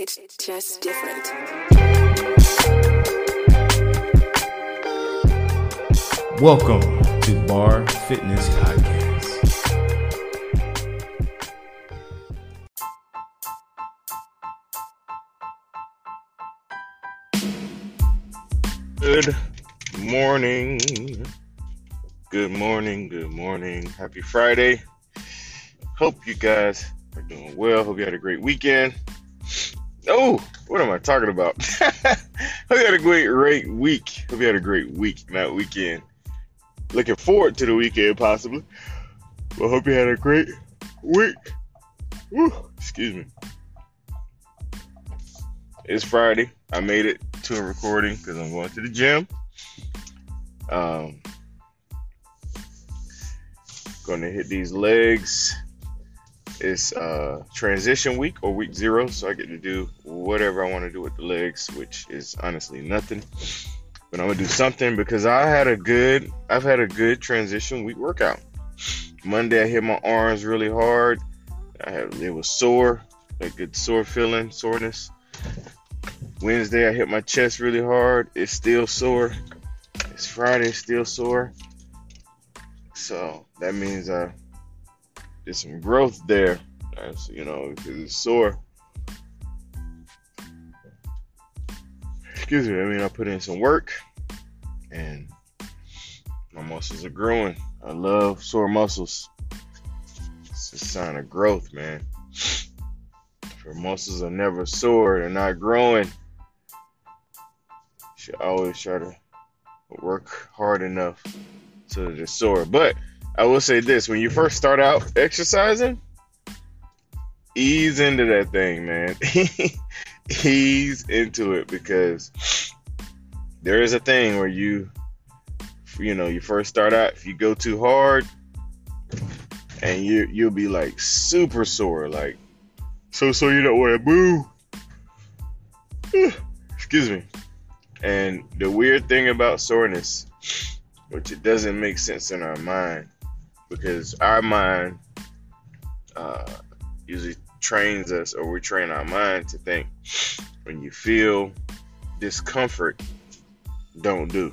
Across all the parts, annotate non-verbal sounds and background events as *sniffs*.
It's just different. Welcome to Bar Fitness Podcast. Good morning. Good morning. Good morning. Happy Friday. Hope you guys are doing well. Hope you had a great weekend. Oh, what am I talking about? *laughs* Hope you had a great, great week. Hope you had a great week, not weekend. Looking forward to the weekend, possibly. Well, hope you had a great week. Woo, excuse me. It's Friday. I made it to a recording because I'm going to the gym. Um, going to hit these legs. It's uh, transition week or week zero, so I get to do whatever I want to do with the legs, which is honestly nothing. But I'm gonna do something because I had a good, I've had a good transition week workout. Monday I hit my arms really hard. I had it was sore, a good sore feeling, soreness. Wednesday I hit my chest really hard. It's still sore. It's Friday, still sore. So that means uh there's some growth there. As, you know, because it's sore. Excuse me, I mean I put in some work and my muscles are growing. I love sore muscles. It's a sign of growth, man. If your muscles are never sore, they're not growing should always try to work hard enough so that it's sore. But I will say this when you first start out exercising, ease into that thing, man. *laughs* ease into it because there is a thing where you you know, you first start out, if you go too hard and you you'll be like super sore, like so so you don't want to move. *sighs* Excuse me. And the weird thing about soreness, which it doesn't make sense in our mind, because our mind uh, usually trains us, or we train our mind to think when you feel discomfort, don't do.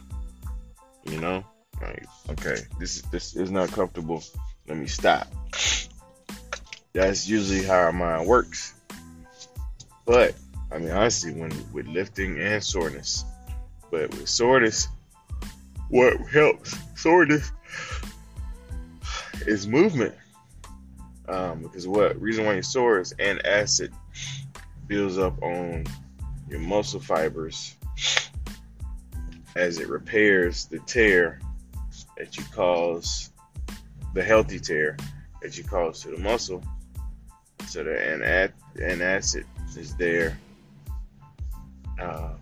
You know, like okay, this this is not comfortable. Let me stop. That's usually how our mind works. But I mean, honestly, when with lifting and soreness, but with soreness, what helps soreness is movement. Um, because what reason why sore is lactic acid builds up on your muscle fibers as it repairs the tear that you cause the healthy tear that you cause to the muscle. So the lactic acid is there. Uh,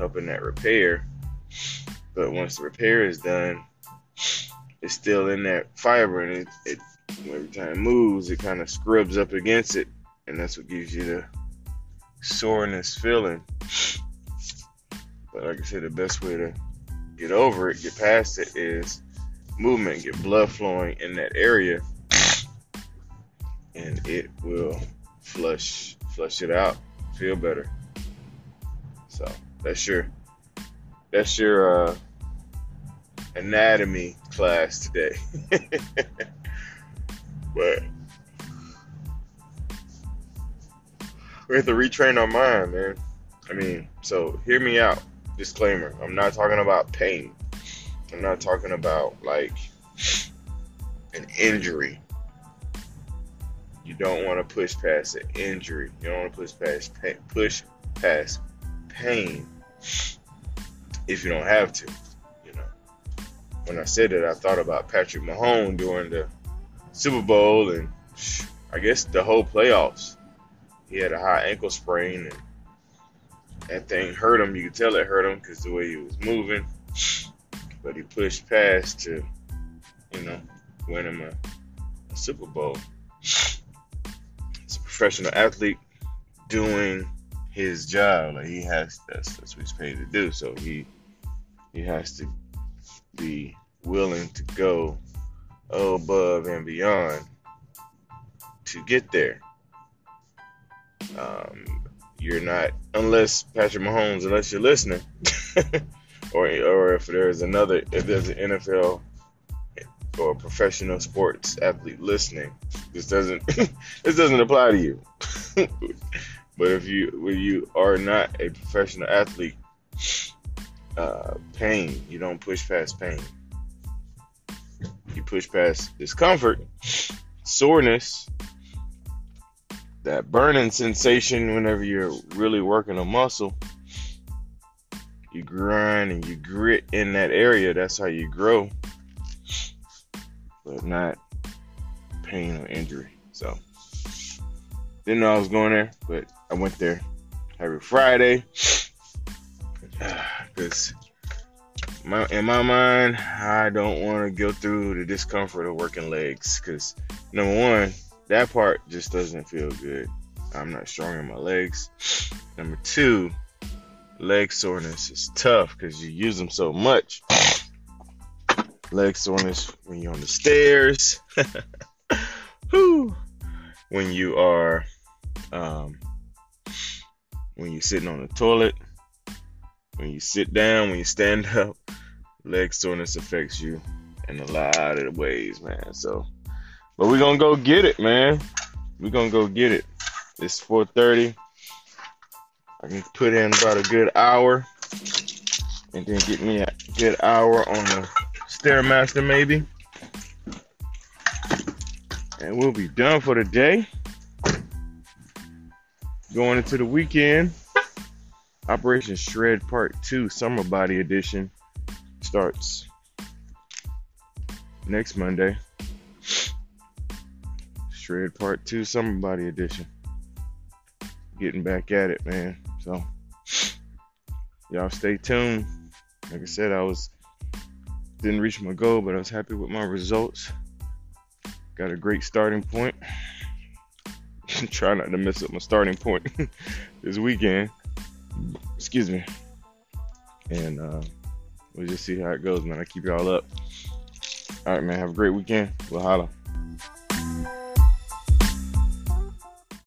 helping that repair. But once the repair is done, it's still in that fiber, and it, it every time it moves, it kind of scrubs up against it, and that's what gives you the soreness feeling. But like I said, the best way to get over it, get past it, is movement, get blood flowing in that area, and it will flush flush it out, feel better. So. That's your that's your uh, anatomy class today. *laughs* but we have to retrain our mind, man. I mean, so hear me out. Disclaimer: I'm not talking about pain. I'm not talking about like an injury. You don't want to push past an injury. You don't want to push past push past pain if you don't have to. When I said that, I thought about Patrick Mahomes during the Super Bowl and I guess the whole playoffs. He had a high ankle sprain and that thing hurt him. You could tell it hurt him because the way he was moving. But he pushed past to, you know, win him a, a Super Bowl. He's a professional athlete doing his job. Like he has that's that's what he's paid to do. So he he has to be willing to go above and beyond to get there. Um, you're not, unless Patrick Mahomes, unless you're listening, *laughs* or or if there's another, if there's an NFL or professional sports athlete listening, this doesn't *laughs* this doesn't apply to you. *laughs* but if you when you are not a professional athlete, uh, pain you don't push past pain. Push past discomfort, soreness, that burning sensation whenever you're really working a muscle. You grind and you grit in that area. That's how you grow but not pain or injury. So didn't know I was going there, but I went there every Friday *sighs* because my in my mind I don't want to go through the discomfort of working legs because number one that part just doesn't feel good. I'm not strong in my legs. *sniffs* Number two, leg soreness is tough because you use them so much *sniffs* leg soreness when you're on the stairs, *laughs* when you are, um, when you're sitting on the toilet, when you sit down, when you stand *laughs* up, leg soreness affects you in a lot of ways, man. So, but we're gonna go get it, man. We're gonna go get it. It's 4:30. I can put in about a good hour, and then get me a good hour on the Stairmaster maybe. And we'll be done for the day. Going into the weekend. Operation Shred Part 2 Summer Body Edition starts next Monday. Shred Part 2 Summer Body Edition. Getting back at it, man. So, y'all stay tuned. Like I said, I was didn't reach my goal, but I was happy with my results. Got a great starting point. *laughs* Try not to mess up my starting point *laughs* this weekend. Excuse me. And uh, we'll just see how it goes, man. I keep y'all up. All right, man. Have a great weekend. We'll holla.